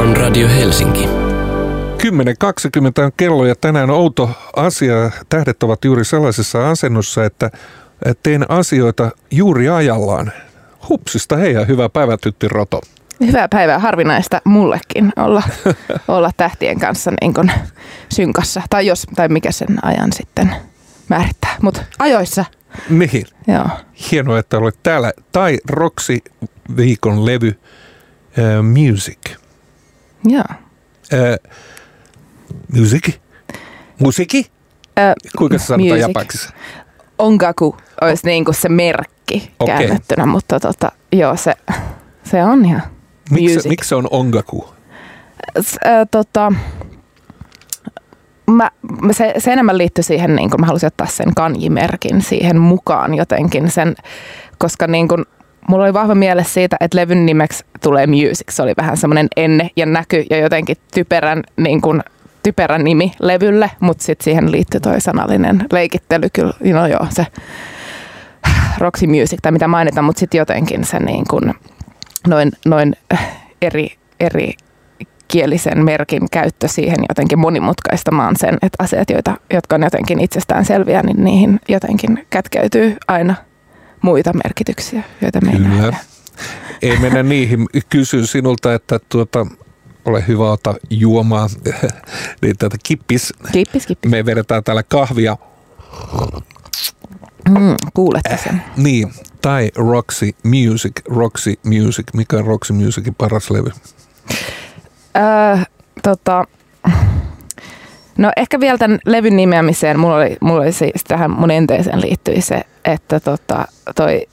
on Radio Helsinki. 10.20 on kello ja tänään outo asia. Tähdet ovat juuri sellaisessa asennossa, että teen asioita juuri ajallaan. Hupsista hei ja hyvää päivää Tytti Roto. Hyvää päivää, harvinaista mullekin olla, olla tähtien kanssa niin kuin synkassa. Tai, jos, tai mikä sen ajan sitten määrittää, mutta ajoissa. Niin. Joo. Hienoa, että olet täällä. Tai Roxy viikon levy uh, Music. Joo. Uh, music? Musiki? Uh, Kuinka se sanotaan japaksi? Ongaku olisi niin kuin se merkki Okei. käännettynä, mutta tota, joo, se, se on ihan Miksi, music. miksi se on ongaku? S- ö, tota, mä, mä se, se enemmän liittyy siihen, niin kun mä halusin ottaa sen kanjimerkin siihen mukaan jotenkin, sen, koska niin kun, mulla oli vahva miele siitä, että levyn nimeksi tulee Music. Se oli vähän semmoinen enne ja näky ja jotenkin typerän, niin kun, typerä nimi levylle, mutta sitten siihen liittyy toi sanallinen leikittely kyllä, no joo, se Roxy Music tai mitä mainitaan, mutta sitten jotenkin se niin kun, noin, noin eri, eri kielisen merkin käyttö siihen jotenkin monimutkaistamaan sen, että asiat, joita, jotka on jotenkin itsestään selviä, niin niihin jotenkin kätkeytyy aina muita merkityksiä, joita me ei nähdä. Ei mennä niihin. Kysyn sinulta, että tuota, ole hyvä ota juomaa. niin tätä kippis. Kippis, kippis. Me vedetään täällä kahvia. Mm, kuulette sen. Niin, tai Roxy Music. Roxy Music. Mikä on Roxy Musicin paras levy? Öö, tota, no ehkä vielä tämän levyn nimeämiseen, mulla oli, mulla oli siis tähän mun enteeseen liittyi se, että tota, toi,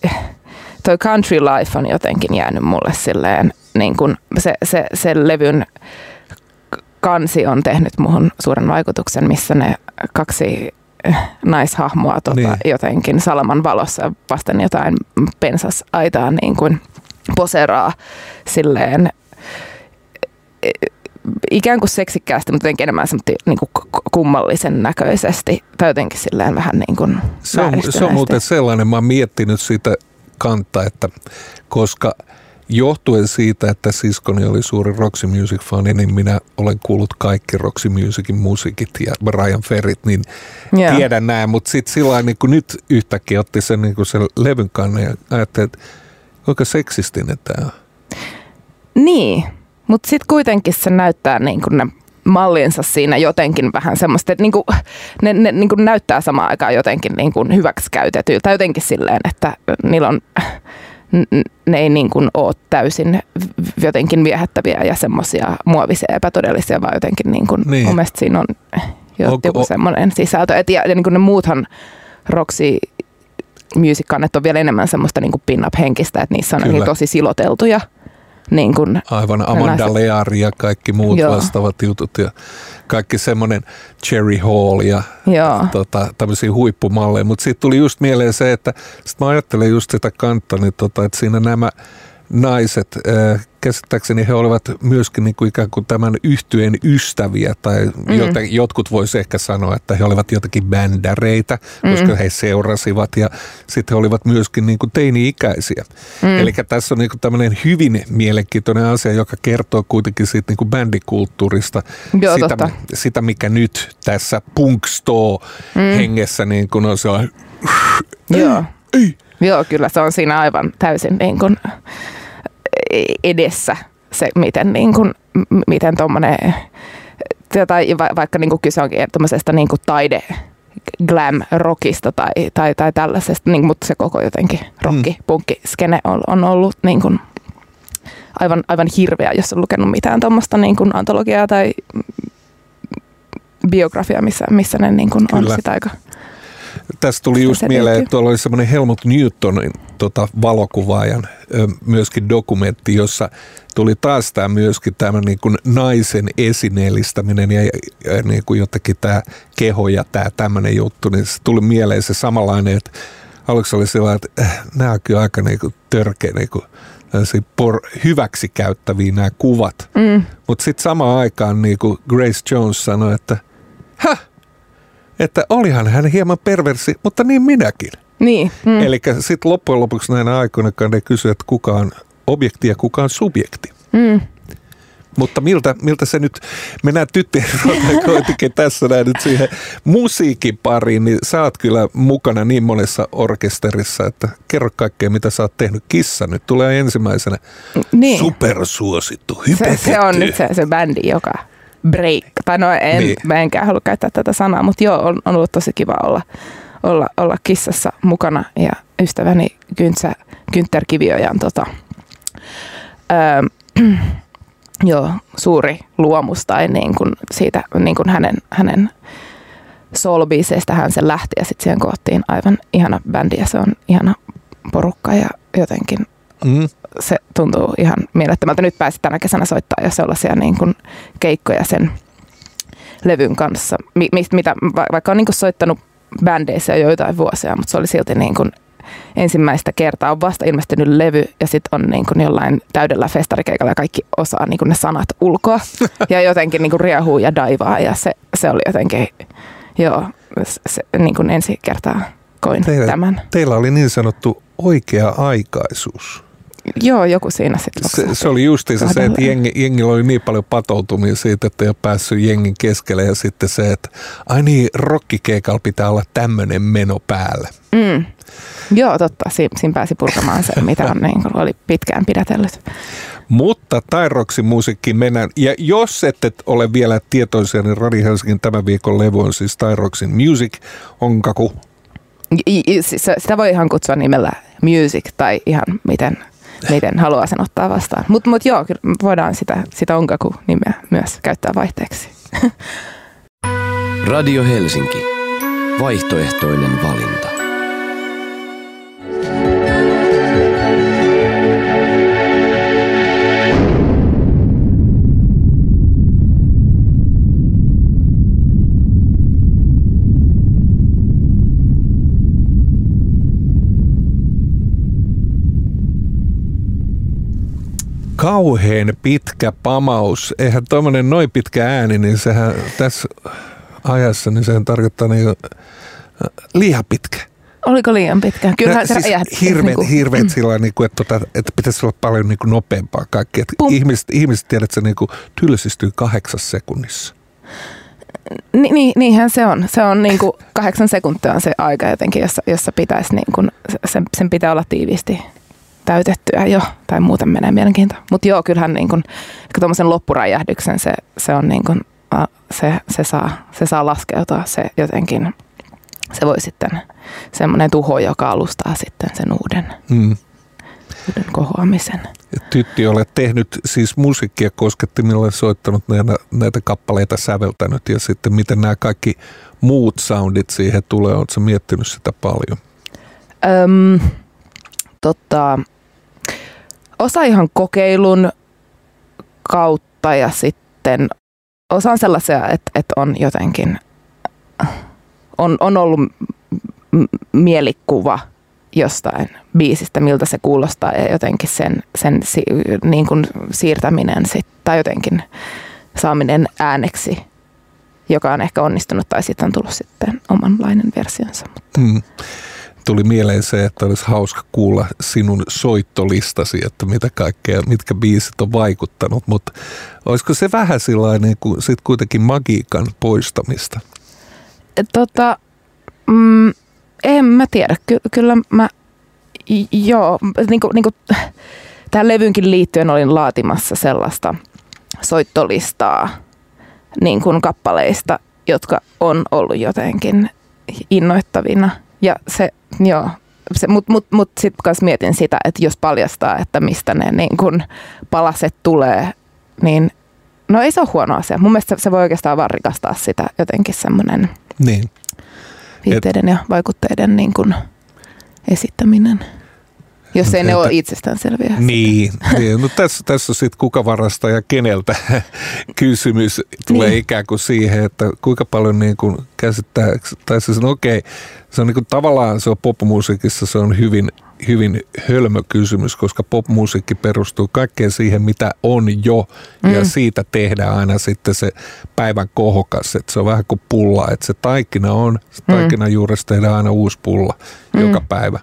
toi country life on jotenkin jäänyt mulle silleen, niin kun se, se, se levyn kansi on tehnyt muhun suuren vaikutuksen, missä ne kaksi naishahmoa tota, Niin. jotenkin salaman valossa vasten jotain pensasaitaa niin kuin poseraa silleen ikään kuin seksikkäästi, mutta jotenkin enemmän niin kuin kummallisen näköisesti tai jotenkin silleen vähän niin kuin Se on, se on muuten sellainen, mä oon miettinyt sitä kantaa, että koska johtuen siitä, että siskoni oli suuri Roxy Music-fani, niin minä olen kuullut kaikki Roxy Musicin musiikit ja Brian Ferrit, niin Joo. tiedän näin, mutta sitten sillä niin kuin nyt yhtäkkiä otti sen, niin kuin sen levyn kannan ja ajattelin, että kuinka seksistinen tämä on. Niin, mutta sitten kuitenkin se näyttää niin kuin ne mallinsa siinä jotenkin vähän semmoista, että niinku, ne, ne niinku näyttää samaan aikaan jotenkin niinku hyväksikäytetyiltä. Tai jotenkin silleen, että niillä on, ne ei niinku ole täysin jotenkin viehättäviä ja semmoisia muovisia epätodellisia, vaan jotenkin niinku, Niin. niin. mun mielestä siinä on jo, joku semmoinen sisältö. Et ja, ja niinku ne muuthan Roxy music on vielä enemmän semmoista niinku pin-up-henkistä, että niissä on Kyllä. niin tosi siloteltuja. Niin kuin, Aivan Amanda Lear ja kaikki muut Joo. vastaavat jutut ja kaikki semmoinen Cherry Hall ja joo. tota, tämmöisiä huippumalleja, mutta siitä tuli just mieleen se, että sit mä ajattelen just sitä kantta, niin tota, että siinä nämä naiset, äh, käsittääkseni he olivat myöskin niin kuin ikään kuin tämän yhtyeen ystäviä, tai mm. jotkut voisi ehkä sanoa, että he olivat jotakin bändäreitä, mm. koska he seurasivat, ja sitten he olivat myöskin niin kuin teini-ikäisiä. Mm. Eli tässä on niin kuin tämmöinen hyvin mielenkiintoinen asia, joka kertoo kuitenkin siitä niin kuin bändikulttuurista, Joo, sitä, totta. sitä, mikä nyt tässä punkstoo mm. hengessä niin kuin on sellainen, Joo. ei, Joo, kyllä se on siinä aivan täysin niin kuin edessä se, miten, niin kuin, miten tuommoinen, tai va- vaikka niin kuin kyse onkin tuommoisesta niin kuin taide glam rockista tai, tai, tai tällaisesta, niin, mutta se koko jotenkin rocki, mm. punkki, skene on, on ollut niin kuin aivan, aivan hirveä, jos on lukenut mitään tuommoista niin kuin antologiaa tai biografiaa, missä, missä ne niin kuin on Kyllä. sitä aika Tästä tuli just mieleen, että tuolla oli semmoinen Helmut Newtonin tota, valokuvaajan myöskin dokumentti, jossa tuli taas tämä myöskin tämä niin kuin naisen esineellistäminen ja, ja niin kuin jotenkin tämä keho ja tämä tämmöinen juttu, niin se tuli mieleen se samanlainen, että aluksi oli sillä että äh, nämä on kyllä aika niin kuin törkeä niin kuin, por, hyväksi käyttäviä nämä kuvat. Mm. Mutta sitten samaan aikaan niin kuin Grace Jones sanoi, että häh, että olihan hän hieman perversi, mutta niin minäkin. Niin. Mm. Eli sitten loppujen lopuksi näinä aikoina, ne kysyy, että kuka on objekti ja kuka on subjekti. Mm. Mutta miltä, miltä se nyt, mennään tyttöjen kuitenkin tässä näin nyt siihen musiikin pariin, niin sä oot kyllä mukana niin monessa orkesterissa, että kerro kaikkea, mitä sä oot tehnyt. Kissa nyt tulee ensimmäisenä niin. supersuosittu, se, se on nyt se, se bändi, joka break, tai no en, niin. mä enkään halua käyttää tätä sanaa, mutta joo, on, on ollut tosi kiva olla, olla, olla kissassa mukana ja ystäväni Kyntsä, Kyntter Kiviojan tota, öö, joo, suuri luomus tai niin kuin siitä niin kuin hänen, hänen solbiiseista hän sen lähti ja sitten siihen koottiin aivan ihana bändi ja se on ihana porukka ja jotenkin mm. se tuntuu ihan mielettömältä. Nyt pääsi tänä kesänä soittaa jo sellaisia niin kuin keikkoja sen levyn kanssa, mi, mitä, vaikka on niin kuin soittanut bändeissä jo joitain vuosia, mutta se oli silti niin kuin ensimmäistä kertaa on vasta ilmestynyt levy ja sitten on niin kuin jollain täydellä festarikeikalla ja kaikki osaa niin kuin ne sanat ulkoa ja jotenkin niin kuin riehuu ja daivaa ja se, se oli jotenkin, joo, se, niin kuin ensi kertaa koin teillä, tämän. Teillä oli niin sanottu oikea-aikaisuus. Joo, joku siinä sitten. Se, se oli justiinsa se, että jengi, jengillä oli niin paljon patoutumia siitä, että ei ole päässyt jengin keskelle ja sitten se, että ai niin, rockikeikalla pitää olla tämmöinen meno päällä. Mm. Joo, totta. Si- siinä pääsi purkamaan se, mitä on, niin kuin, oli pitkään pidätellyt. Mutta Tairoksin musiikkiin mennään. Ja jos ette ole vielä tietoisia, niin Radio Helsingin tämän viikon levy on siis Tairoksin Music. Onkaku? Sitä voi ihan kutsua nimellä Music tai ihan miten, miten haluaa sen ottaa vastaan. Mutta mut joo, kyllä voidaan sitä, sitä onkaku-nimeä myös käyttää vaihteeksi. Radio Helsinki. Vaihtoehtoinen valinta. Kauhean pitkä pamaus. Eihän tuommoinen noin pitkä ääni, niin sehän tässä ajassa, niin sehän tarkoittaa niin liian pitkä. Oliko liian pitkä? Kyllä no, se siis hirveet, niin kuin, hirveet mm. sillä niin kuin, että, tota, että pitäisi olla paljon niin kuin nopeampaa kaikki. Että ihmiset, ihmiset tiedät, että se niin kuin tylsistyy kahdeksassa sekunnissa. Ni, ni, niinhän se on. Se on niin kuin kahdeksan sekuntia on se aika jotenkin, jossa, jossa pitäisi niin kuin, sen, sen pitää olla tiiviisti täytettyä jo, tai muuten menee mielenkiintoa. Mutta joo, kyllähän niin kun, tuommoisen loppuräjähdyksen se, se on niin kun, se, se, saa, se saa laskeutua se jotenkin, se voi sitten semmoinen tuho, joka alustaa sitten sen uuden, mm. uuden kohoamisen. Tytti, olet tehnyt siis musiikkia koskettimilla, soittanut näitä, näitä kappaleita, säveltänyt ja sitten miten nämä kaikki muut soundit siihen tulee, oletko miettinyt sitä paljon? Öm, tota, osa ihan kokeilun kautta ja sitten osa on sellaisia, että, että on jotenkin, on, on ollut mielikuva jostain biisistä, miltä se kuulostaa ja jotenkin sen, sen si, niin kuin siirtäminen sit, tai jotenkin saaminen ääneksi, joka on ehkä onnistunut tai sitten on tullut sitten omanlainen versionsa. Mutta. Mm tuli mieleen se, että olisi hauska kuulla sinun soittolistasi, että mitä kaikkea, mitkä biisit on vaikuttanut, mutta olisiko se vähän sellainen kuin sit kuitenkin magiikan poistamista? Tota, mm, en mä tiedä. Ky- kyllä mä, joo, niin kuin, niin kuin, tähän levynkin liittyen olin laatimassa sellaista soittolistaa niin kuin kappaleista, jotka on ollut jotenkin innoittavina – se, joo, se, mutta mut, mut sitten myös mietin sitä, että jos paljastaa, että mistä ne niin kun palaset tulee, niin no ei se ole huono asia. Mun mielestä se voi oikeastaan vaan rikastaa sitä jotenkin semmoinen niin. viitteiden Et, ja vaikutteiden niin kun esittäminen. Jos ei että, ne ole itsestäänselviä. Niin, niin. No tässä, tässä sitten kuka varastaa ja keneltä kysymys tulee niin. ikään kuin siihen, että kuinka paljon niin kuin käsittää, tai siis no okei, se on niin kuin, tavallaan se on popmusiikissa, se on hyvin, hyvin hölmö kysymys, koska popmusiikki perustuu kaikkeen siihen, mitä on jo, mm. ja siitä tehdään aina sitten se päivän kohokas, että se on vähän kuin pulla, että se taikina on, se mm. juuresta tehdään aina uusi pulla mm. joka päivä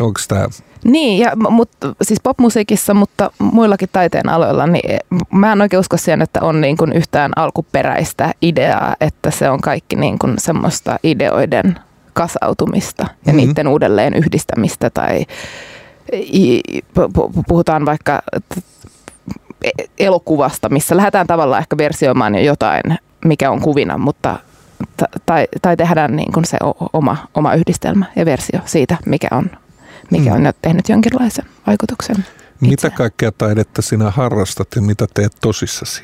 Onko tämä Niin, ja, mutta, siis popmusiikissa, mutta muillakin taiteen aloilla, niin mä en oikein usko siihen, että on niin kuin yhtään alkuperäistä ideaa, että se on kaikki niin kuin semmoista ideoiden kasautumista ja Mhm. niiden uudelleen yhdistämistä tai puhutaan vaikka e- elokuvasta, missä lähdetään tavallaan ehkä versioimaan jo jotain, mikä on kuvina, mutta ta- tai, tai tehdään niin kuin se oma, oma yhdistelmä ja versio siitä, mikä on, mikä Mm. on nyt tehnyt jonkinlaisen vaikutuksen. Mitä itseään. kaikkea taidetta sinä harrastat ja mitä teet tosissasi?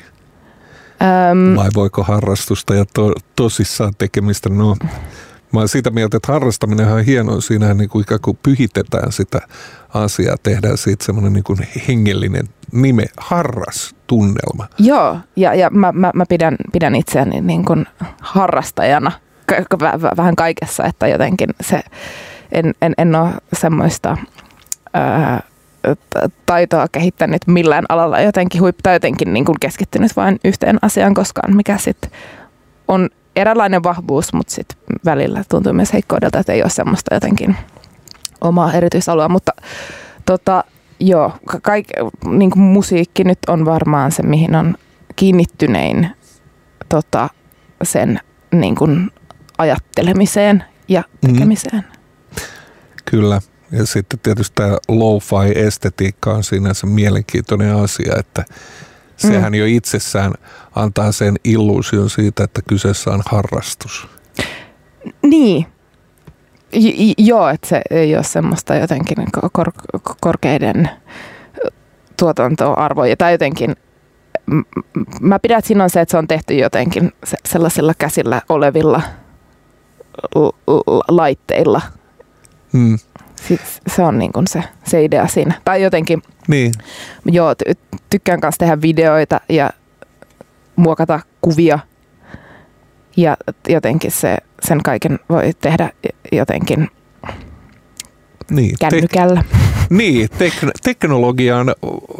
Öm, Vai voiko harrastusta ja to, tosissaan tekemistä? No, mä olen sitä mieltä, että harrastaminen on hienoa. Siinähän niin kuin ikään kuin pyhitetään sitä asiaa, tehdään siitä semmoinen niin kuin hengellinen nime, harras tunnelma. Joo, ja, ja mä, mä, mä pidän, pidän itseäni niin kuin harrastajana vähän kaikessa, että jotenkin se, en, en, en ole semmoista ää, taitoa kehittänyt millään alalla jotenkin huip, tai jotenkin niin kuin keskittynyt vain yhteen asiaan koskaan, mikä sitten on eräänlainen vahvuus, mutta sitten välillä tuntuu myös heikkoudelta, että ei ole semmoista jotenkin omaa erityisalua, mutta tota, joo, ka- kaik, niin kuin musiikki nyt on varmaan se, mihin on kiinnittynein tota, sen niin kuin ajattelemiseen ja Mhm. tekemiseen. Kyllä. Ja sitten tietysti tämä lo-fi-estetiikka on sinänsä mielenkiintoinen asia, että sehän jo itsessään antaa sen illuusion siitä, että kyseessä on harrastus. Niin. J- joo, että se ei ole semmoista jotenkin kor- kor- korkeiden tuotantoarvoja tai jotenkin mä pidän, että siinä on se, että se on tehty jotenkin se- sellaisilla käsillä olevilla laitteilla. Hmm. Siis se on niin kuin se, se idea siinä. Tai jotenkin, Niin, joo, ty- tykkään kanssa tehdä videoita ja muokata kuvia. Ja jotenkin se, sen kaiken voi tehdä jotenkin niin. Kännykällä. Niin tek- teknologia on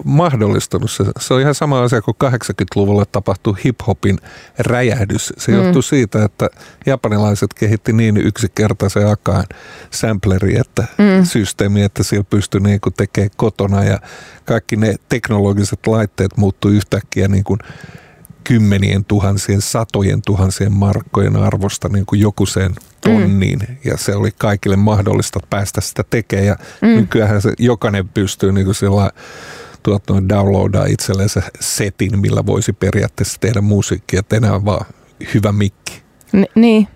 mahdollistanut se. Se on ihan sama asia kuin 80-luvulla tapahtui hip-hopin räjähdys. Se Mm. johtui siitä, että japanilaiset kehitti niin yksinkertaisen akaan sampleri, että Mm. systeemi, että sillä pystyi niin kuin tekemään kotona ja kaikki ne teknologiset laitteet muuttui yhtäkkiä niin kuin kymmenien tuhansien, satojen tuhansien markkojen arvosta niin kuin joku sen tonniin mm. ja se oli kaikille mahdollista päästä sitä tekemään ja mm. Nykyään se jokainen pystyy niin kuin sillä tuot, noin downloadaa itsellensä setin, millä voisi periaatteessa tehdä musiikkia, että enää vaan hyvä mikki. Ni- niin.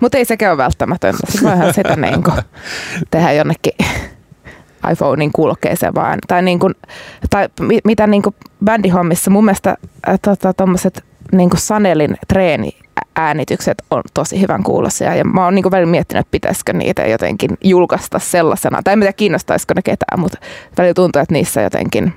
Mutta ei sekään ole välttämätöntä. Siis voihan sitä niin kuin tehdä jonnekin iPhonein kulkeeseen vaan. Tai, niin kuin, tai mi- mitä niin kuin bändihommissa mun mielestä äh, tota, niin kuin Sanelin treeni on tosi hyvän kuulosia ja mä oon niin välillä miettinyt, että pitäisikö niitä jotenkin julkaista sellaisena. Tai en tiedä kiinnostaisiko ne ketään, mutta välillä tuntuu, että niissä jotenkin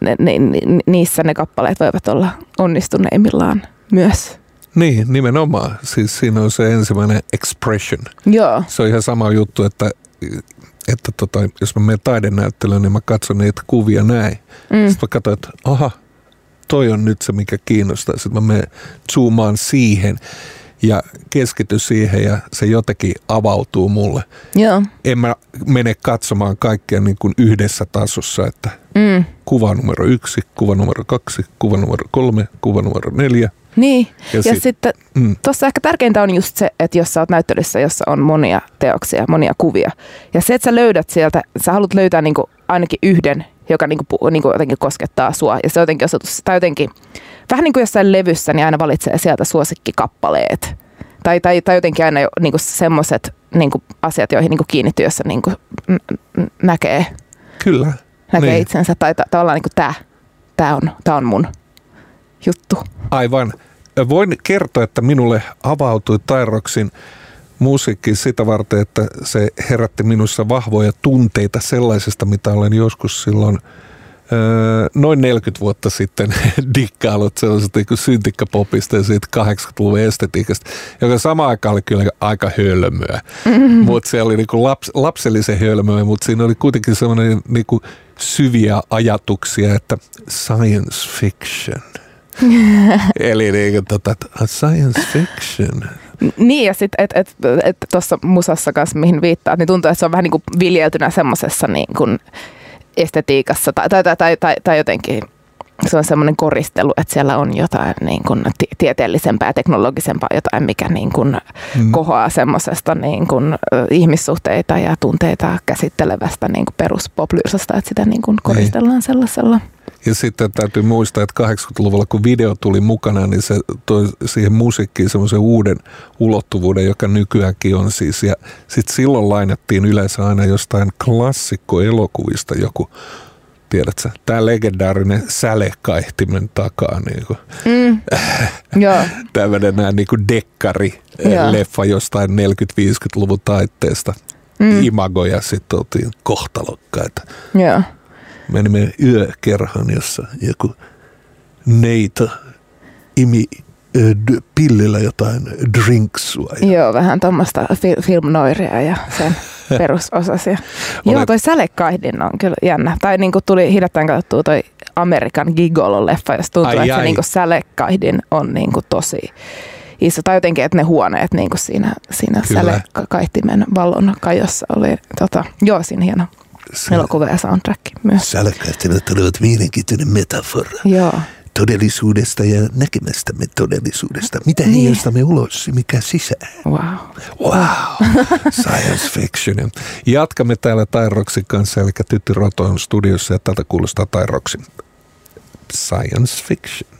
ne, ne, ni- niissä ne kappaleet voivat olla onnistuneimmillaan myös. Niin, nimenomaan. Siis siinä on se ensimmäinen expression. Joo. Se on ihan sama juttu, että, että tota, jos mä menen taidenäyttelyyn, niin mä katson niitä kuvia näin. Mm. Sitten mä katson, että aha, toi on nyt se, mikä kiinnostaa. Sitten mä menen zoomaan siihen ja keskity siihen ja se jotenkin avautuu mulle. Joo. En mä mene katsomaan kaikkea niin kuin yhdessä tasossa, että Mm. kuva numero yksi, kuva numero kaksi, kuva numero kolme, kuva numero neljä. Niin. Ja, Ja, sit, sitten mm, tuossa ehkä tärkeintä on just se, että jos sä oot näyttelyssä, jossa on monia teoksia, monia kuvia. Ja se, että sä löydät sieltä, sä haluat löytää niinku ainakin yhden, joka niinku, niinku jotenkin koskettaa sua. Ja se on jotenkin osoitus, tai jotenkin, vähän niin kuin jossain levyssä, niin aina valitsee sieltä suosikkikappaleet. Tai, tai, tai jotenkin aina jo, niinku semmoiset niinku asiat, joihin niinku kiinnittyy, jossa niinku näkee, kyllä. näkee Niin. itsensä. Tai ta- tavallaan niinku tää, tää, on, tää on mun juttu. Aivan. Voin kertoa, että minulle avautui Tairoksin musiikki sitä varten, että se herätti minussa vahvoja tunteita sellaisesta, mitä olen joskus silloin öö, noin 40 vuotta sitten dikkaillut sellaisesta niin syntikkäpopista ja siitä 80-luvun estetiikasta, joka sama aikaan oli kyllä aika hölmöä. Mm-hmm. Mutta se oli niin kuin laps, lapsellisen hölmöä, mutta siinä oli kuitenkin sellainen niin kuin syviä ajatuksia, että science fiction – Eli niin kuin, tota, science fiction. Niin ja sitten, et, et, et tuossa musassa kanssa, mihin viittaat, niin tuntuu, että se on vähän niin kuin viljeltynä semmoisessa niin estetiikassa tai, tai, tai, tai, tai, tai jotenkin se on semmoinen koristelu, että siellä on jotain niin kuin tieteellisempää, teknologisempaa, jotain, mikä niin kuin mm. kohoaa semmoisesta niin kuin ihmissuhteita ja tunteita käsittelevästä niin kuin peruspoplyyrsasta, että sitä niin kuin koristellaan Ei. sellaisella. Ja sitten täytyy muistaa, että 80-luvulla kun video tuli mukana, niin se toi siihen musiikkiin semmoisen uuden ulottuvuuden, joka nykyäänkin on siis. Ja sitten silloin lainattiin yleensä aina jostain klassikkoelokuvista joku tiedätkö, tämä legendaarinen sälekaihtimen takaa. Niin kuin, mm. Tämmöinen näin niin kuin dekkari Joo. leffa jostain 40-50-luvun taitteesta. Mm. Imago ja sitten oltiin kohtalokkaita. Joo. Menimme yökerhan, jossa joku neito imi pillillä jotain drinksua. Ja... Joo, vähän tuommoista fil- filmnoiria ja sen perusosasia. Joo, toi sälekaihdin on kyllä jännä. Tai niin kuin tuli hiljattain katsottua toi Amerikan Gigolo-leffa, jos tuntuu, ai, että ai. se niin kuin sälekaihdin on niin kuin tosi iso. Tai jotenkin, että ne huoneet niin kuin siinä, siinä sälekaihtimen vallon kajossa oli. Tota, joo, siinä hieno elokuva ja soundtrack myös. Sälekaihtimet olivat mielenkiintoinen metafora. Joo todellisuudesta ja näkemästämme todellisuudesta. Mitä niin. heijastamme ulos, mikä sisään. Wow. Wow. Science fiction. Jatkamme täällä Tairoksin kanssa, eli Tytti Roto on studiossa ja tältä kuulostaa Tairoksin Science fiction.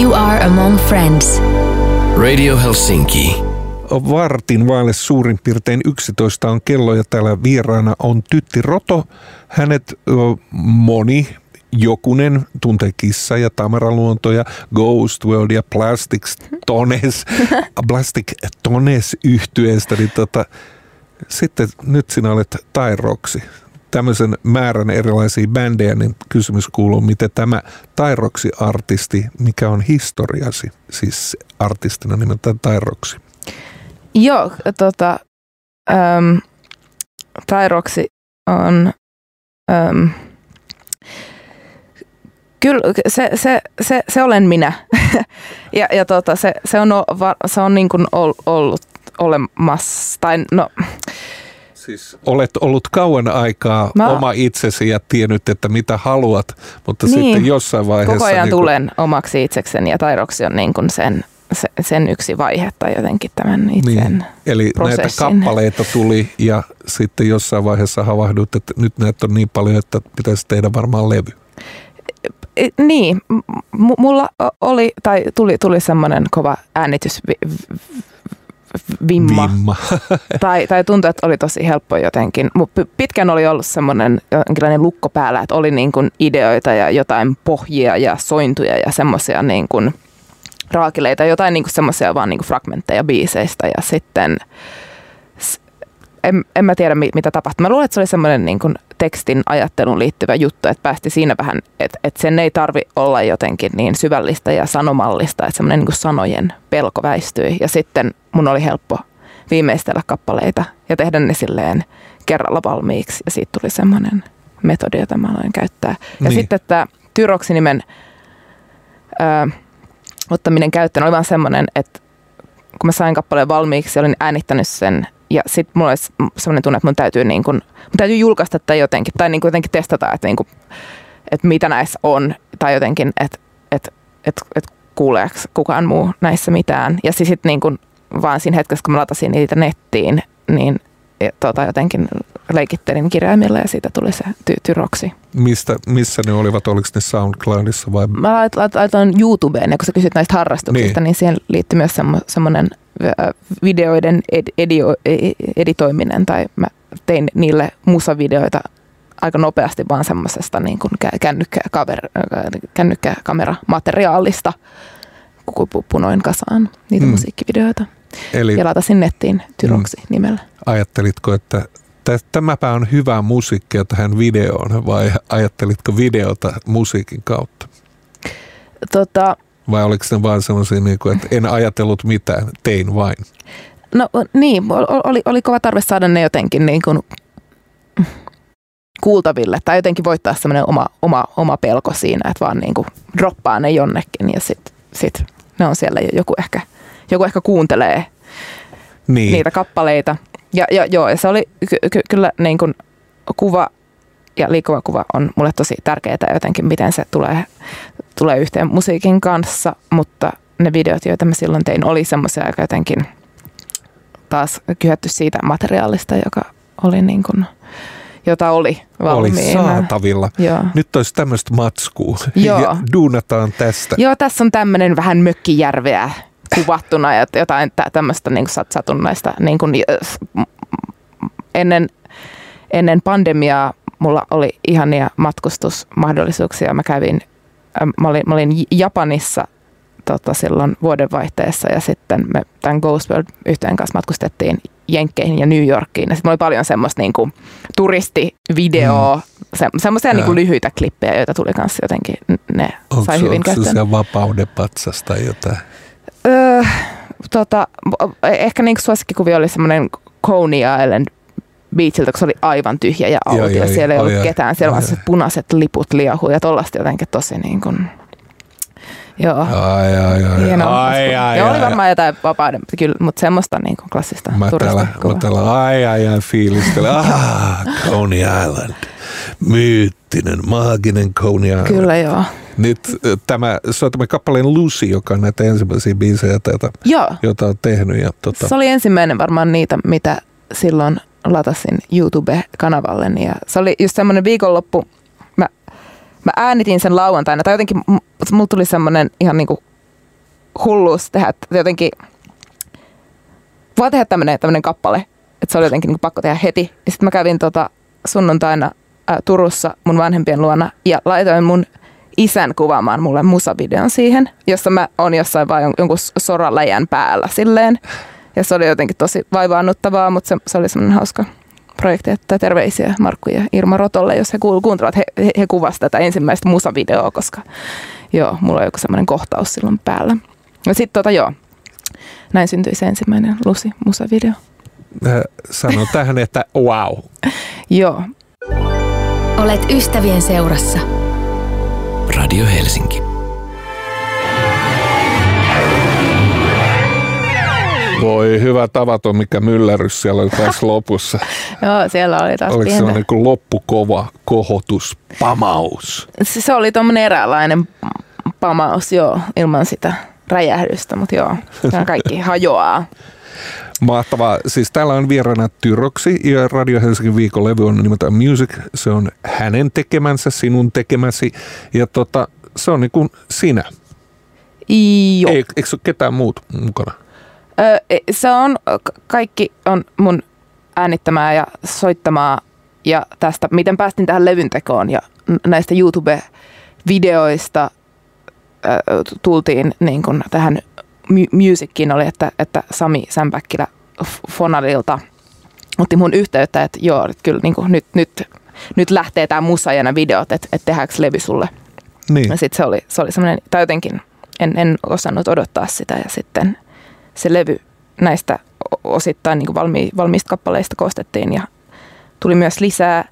You are among friends. Radio Helsinki vartin vaille suurin piirtein 11 on kello ja täällä vieraana on Tytti Roto. Hänet moni jokunen tuntee kissa ja tamaraluontoja, Ghost World ja Plastics Tones, Plastic Tones yhtyeestä, niin tota, sitten nyt sinä olet Tairoksi. Tämmöisen määrän erilaisia bändejä, niin kysymys kuuluu, miten tämä Tairoksi-artisti, mikä on historiasi, siis artistina nimeltään Tairoksi? Joo, tota, äm, Tairoksi on... Äm, Kyllä, se, se, se, se olen minä. ja ja tota, se, se on, se on niin kuin ollut olemassa. Tai no, Siis olet ollut kauan aikaa Mä... oma itsesi ja tiennyt, että mitä haluat, mutta niin. sitten jossain vaiheessa... Koko ajan niin kuin... tulen omaksi itsekseni ja Tairoksi on niin kuin sen se, sen yksi vaihe tai jotenkin tämän itse niin. Eli prosessin. näitä kappaleita tuli ja sitten jossain vaiheessa havahdut, että nyt näitä on niin paljon, että pitäisi tehdä varmaan levy. E, niin, M- mulla oli tai tuli, tuli semmoinen kova äänitys vimma. vimma. tai, tai tuntui, että oli tosi helppo jotenkin. Pitkään oli ollut semmoinen jonkinlainen lukko päällä, että oli niin kuin ideoita ja jotain pohjia ja sointuja ja semmoisia niin kuin – raakileita, jotain niinku semmoisia vaan niinku fragmentteja biiseistä ja sitten en, en mä tiedä mitä tapahtui. Mä luulen, että se oli semmoinen niinku tekstin ajatteluun liittyvä juttu, että päästi siinä vähän, että, että sen ei tarvi olla jotenkin niin syvällistä ja sanomallista, että semmoinen niinku sanojen pelko väistyi ja sitten mun oli helppo viimeistellä kappaleita ja tehdä ne silleen kerralla valmiiksi ja siitä tuli semmoinen metodi, jota mä aloin käyttää. Ja niin. sitten tämä Tyroksi-nimen ottaminen käyttöön oli vaan semmoinen, että kun mä sain kappaleen valmiiksi, olin äänittänyt sen ja sitten mulla olisi semmoinen tunne, että mun täytyy, niin kun, mun täytyy julkaista tätä jotenkin tai niin jotenkin testata, että, niin kun, että mitä näissä on tai jotenkin, että, että, että, että kuuleeko kukaan muu näissä mitään. Ja sitten niin kun, vaan siinä hetkessä, kun mä latasin niitä nettiin, niin tota, jotenkin leikittelin kirjaimilla ja siitä tuli se ty- tyroksi. Mistä, missä ne olivat? Oliko ne SoundCloudissa vai? Mä laitoin YouTubeen, ja kun sä kysyt näistä harrastuksista, niin, niin siihen liittyy myös semmo, semmoinen videoiden ed- edio, e-, editoiminen, tai mä tein niille musavideoita aika nopeasti vaan semmoisesta niin kuin kännykkäkameramateriaalista, kun punoin kasaan niitä mm. musiikkivideoita. Eli, ja latasin nettiin Tyroksi mm, nimellä. Ajattelitko, että tämäpä on hyvää musiikkia tähän videoon vai ajattelitko videota musiikin kautta? Tota, vai oliko se vaan sellaisia, niin kuin, että en ajatellut mitään, tein vain? No niin, oli, oli kova tarve saada ne jotenkin niin kuin kuultaville tai jotenkin voittaa semmoinen oma, oma, oma pelko siinä, että vaan niin kuin droppaa ne jonnekin ja sitten sit ne on siellä ja joku ehkä, joku ehkä kuuntelee niin. niitä kappaleita. Ja, ja joo, ja se oli ky- ky- kyllä niin kuin kuva ja liikkuva kuva on mulle tosi tärkeää jotenkin, miten se tulee, tulee yhteen musiikin kanssa, mutta ne videot, joita mä silloin tein, oli semmoisia aika jotenkin taas kyhätty siitä materiaalista, joka oli niin kuin, jota oli valmiina. Oli saatavilla. Joo. Nyt olisi tämmöistä matskua Joo. ja duunataan tästä. Joo, tässä on tämmöinen vähän mökkijärveä kuvattuna ja jotain tämmöistä niin satunnaista. Niin kuin, ennen, ennen pandemiaa mulla oli ihania matkustusmahdollisuuksia. Mä kävin, mä olin, mä olin Japanissa tota, silloin vuodenvaihteessa ja sitten me tämän Ghost World yhteen kanssa matkustettiin Jenkkeihin ja New Yorkiin. Ja sitten oli paljon semmoista niin kuin, turistivideoa, mm. se, semmoisia niin lyhyitä klippejä, joita tuli kanssa jotenkin, ne onko, sai hyvin käyttöön. Onko se vapauden patsas tai jotain? Öö, tota, ehkä niin suosikkikuvia oli semmoinen Coney Island beachiltä, kun se oli aivan tyhjä ja auki ja siellä ei ollut ketään. Siellä vaan punaiset liput liahuu ja tollaista jotenkin tosi niin kuin, Joo. Ai, ai, ai. Hienoa. Ai, ai, ja ai, oli varmaan ai. jotain vapauden, kyllä, mutta semmoista niin kuin klassista mä täällä, mä täällä ai, ai, ai, fiilistelen. Ah, Coney Island. Myyttinen, maaginen Coney Island. Kyllä joo. Nyt tämä, soitamme kappaleen Lucy, joka on näitä ensimmäisiä biisejä, joita, Joo. jota on tehnyt. Ja, tota... Se oli ensimmäinen varmaan niitä, mitä silloin latasin YouTube-kanavalle. Ja se oli just semmoinen viikonloppu, mä, mä äänitin sen lauantaina, tai jotenkin mulla tuli semmoinen ihan niinku hulluus tehdä, että jotenkin vaan tehdä tämmöinen, tämmöinen kappale, että se oli jotenkin niinku pakko tehdä heti. Ja sitten mä kävin tota sunnuntaina ää, Turussa mun vanhempien luona ja laitoin mun isän kuvaamaan mulle musavideon siihen, jossa mä oon jossain vaan jonkun soraläjän päällä silleen. Ja se oli jotenkin tosi vaivaannuttavaa, mutta se, se oli semmoinen hauska projekti, että terveisiä Markku ja Irma Rotolle, jos he kuuntelevat, he, he, he kuvasivat tätä ensimmäistä musavideoa, koska joo, mulla on joku semmoinen kohtaus silloin päällä. Ja sitten tota joo, näin syntyi se ensimmäinen Lusi musavideo. Äh, sanon tähän, että wow. joo. Olet ystävien seurassa. Radio Helsinki. Voi hyvä tavaton, mikä myllärys siellä oli tässä lopussa. Joo, siellä oli taas Oliko pientä. se niin kuin loppukova kohotus, pamaus? Se, se oli tuommoinen eräänlainen pamaus, joo, ilman sitä räjähdystä, mutta joo, kaikki hajoaa. Mahtavaa. Siis täällä on vieraana Tyroksi ja Radio Helsingin viikon levy on nimeltään Music. Se on hänen tekemänsä, sinun tekemäsi ja tota, se on niin kuin sinä. Joo. Ei, eikö ole ketään muut mukana? Öö, se on, kaikki on mun äänittämää ja soittamaa ja tästä, miten päästin tähän levyntekoon ja näistä YouTube-videoista tultiin niin kun tähän musickiin oli, että, että Sami Sämpäkkilä Fonalilta otti mun yhteyttä, että joo, että kyllä niin kuin nyt, nyt, nyt lähtee tämä musa ja nämä videot, että, että tehdäänkö levy sulle. Niin. Ja sitten se oli, se oli semmoinen, tai jotenkin en, en osannut odottaa sitä ja sitten se levy näistä osittain niin valmi, valmiista kappaleista koostettiin ja tuli myös lisää.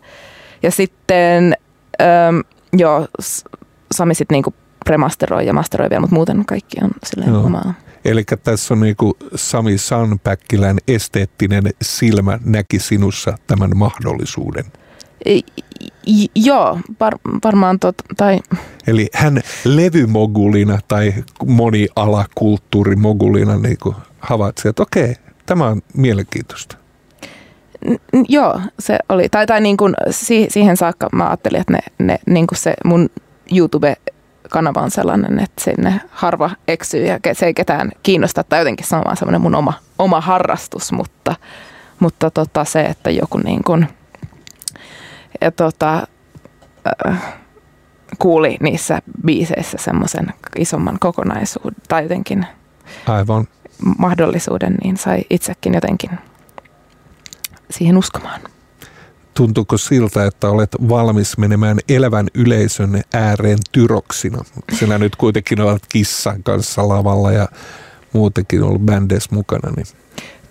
Ja sitten ähm, joo, Sami sitten niin remasteroi ja masteroi vielä, mutta muuten kaikki on silleen joo. omaa. Eli tässä on niin kuin Sami Sanpäkkilän esteettinen silmä näki sinussa tämän mahdollisuuden. I, joo, var, varmaan tot, tai... Eli hän levymogulina tai monialakulttuurimogulina niin kuin havaitsi, että okei, tämä on mielenkiintoista. N- joo, se oli. Tai, tai niin kuin, si- siihen saakka mä ajattelin, että ne, ne, niin kuin se mun YouTube-kanava on sellainen, että sinne harva eksyy ja se ei ketään kiinnosta. Tai jotenkin se on vaan semmoinen mun oma, oma harrastus, mutta, mutta tota, se, että joku niin kuin – ja tota, äh, kuuli niissä biiseissä semmoisen isomman kokonaisuuden tai jotenkin Aivan. mahdollisuuden, niin sai itsekin jotenkin siihen uskomaan. Tuntuuko siltä, että olet valmis menemään elävän yleisön ääreen tyroksina? Sinä nyt kuitenkin olet kissan kanssa lavalla ja muutenkin ollut bändeissä mukana. Niin.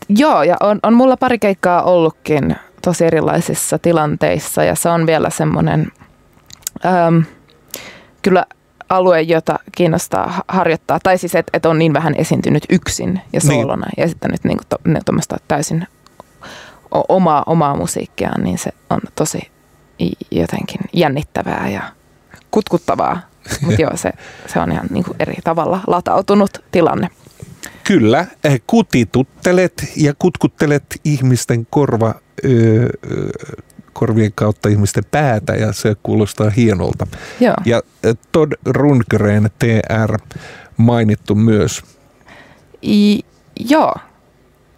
Joo, ja on, on mulla pari keikkaa ollutkin tosi erilaisissa tilanteissa ja se on vielä semmoinen ähm, kyllä alue, jota kiinnostaa harjoittaa, tai siis että et on niin vähän esiintynyt yksin ja soolona niin. ja esittänyt niin to, täysin omaa, omaa musiikkiaan, niin se on tosi jotenkin jännittävää ja kutkuttavaa. Mutta joo, se, se on ihan niin kuin eri tavalla latautunut tilanne. Kyllä, eh, kutituttelet ja kutkuttelet ihmisten korva, öö, korvien kautta ihmisten päätä ja se kuulostaa hienolta. Joo. Ja Todd Rundgren, TR, mainittu myös. I, joo,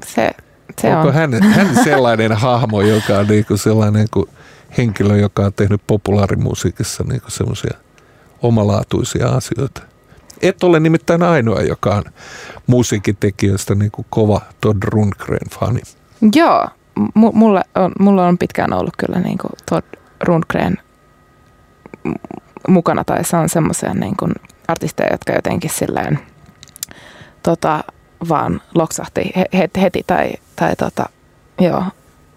se, se Onko on. Hän, hän sellainen hahmo, joka on niinku sellainen kuin henkilö, joka on tehnyt populaarimusiikissa niinku semmoisia omalaatuisia asioita? Et ole nimittäin ainoa, joka on musiikitekijöistä niin kuin kova Todd Rundgren-fani. Joo, m- mulle on, mulla on pitkään ollut kyllä niin kuin Todd Rundgren mukana, tai se on semmoisia niin kuin artisteja, jotka jotenkin silleen tota, vaan loksahti heti, heti tai, tai tota, joo,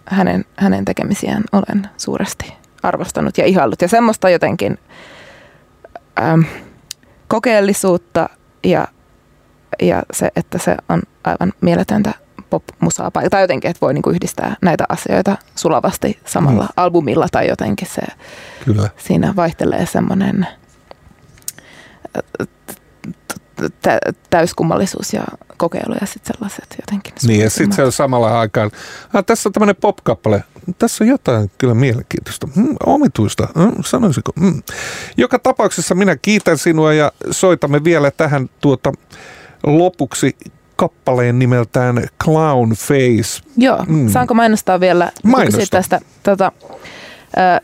hänen, hänen tekemisiään olen suuresti arvostanut ja ihaillut. Ja semmoista jotenkin äm, kokeellisuutta ja, ja se, että se on aivan mieletöntä pop-musaa tai jotenkin, että voi niinku yhdistää näitä asioita sulavasti samalla mm. albumilla tai jotenkin se Kyllä. siinä vaihtelee semmoinen täyskummallisuus ja kokeilu ja sitten sellaiset jotenkin. Niin ja sitten se on samalla aikaan, ah, tässä on tämmöinen pop-kappale, tässä on jotain kyllä mielenkiintoista, mm, omituista, mm, sanoisiko. Mm. Joka tapauksessa minä kiitän sinua ja soitamme vielä tähän tuota lopuksi kappaleen nimeltään Clown Face. Joo, mm. saanko mainostaa vielä Mainosta. tästä tota,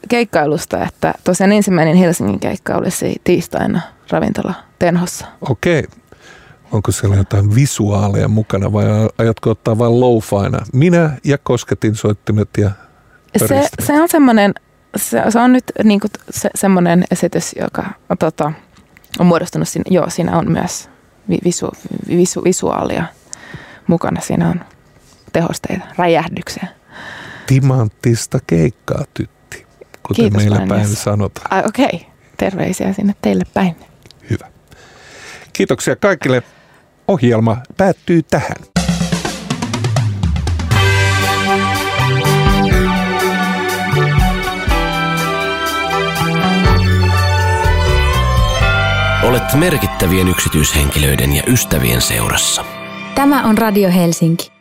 keikkailusta, että tosiaan ensimmäinen Helsingin keikka olisi tiistaina ravintola Tenhossa. Okei. Onko siellä jotain visuaaleja mukana vai ajatko ottaa vain low Minä ja kosketin soittimet ja se, se on semmoinen, se, se on nyt niin kuin se, semmoinen esitys, joka tota, on muodostunut, siinä, joo, siinä on myös visu, visu, visuaalia mukana. Siinä on tehosteita, räjähdyksiä. Timanttista keikkaa, tytti, kuten Kiitos meillä päin sanotaan. Okei, okay. terveisiä sinne teille päin. Kiitoksia kaikille. Ohjelma päättyy tähän. Olet merkittävien yksityishenkilöiden ja ystävien seurassa. Tämä on Radio Helsinki.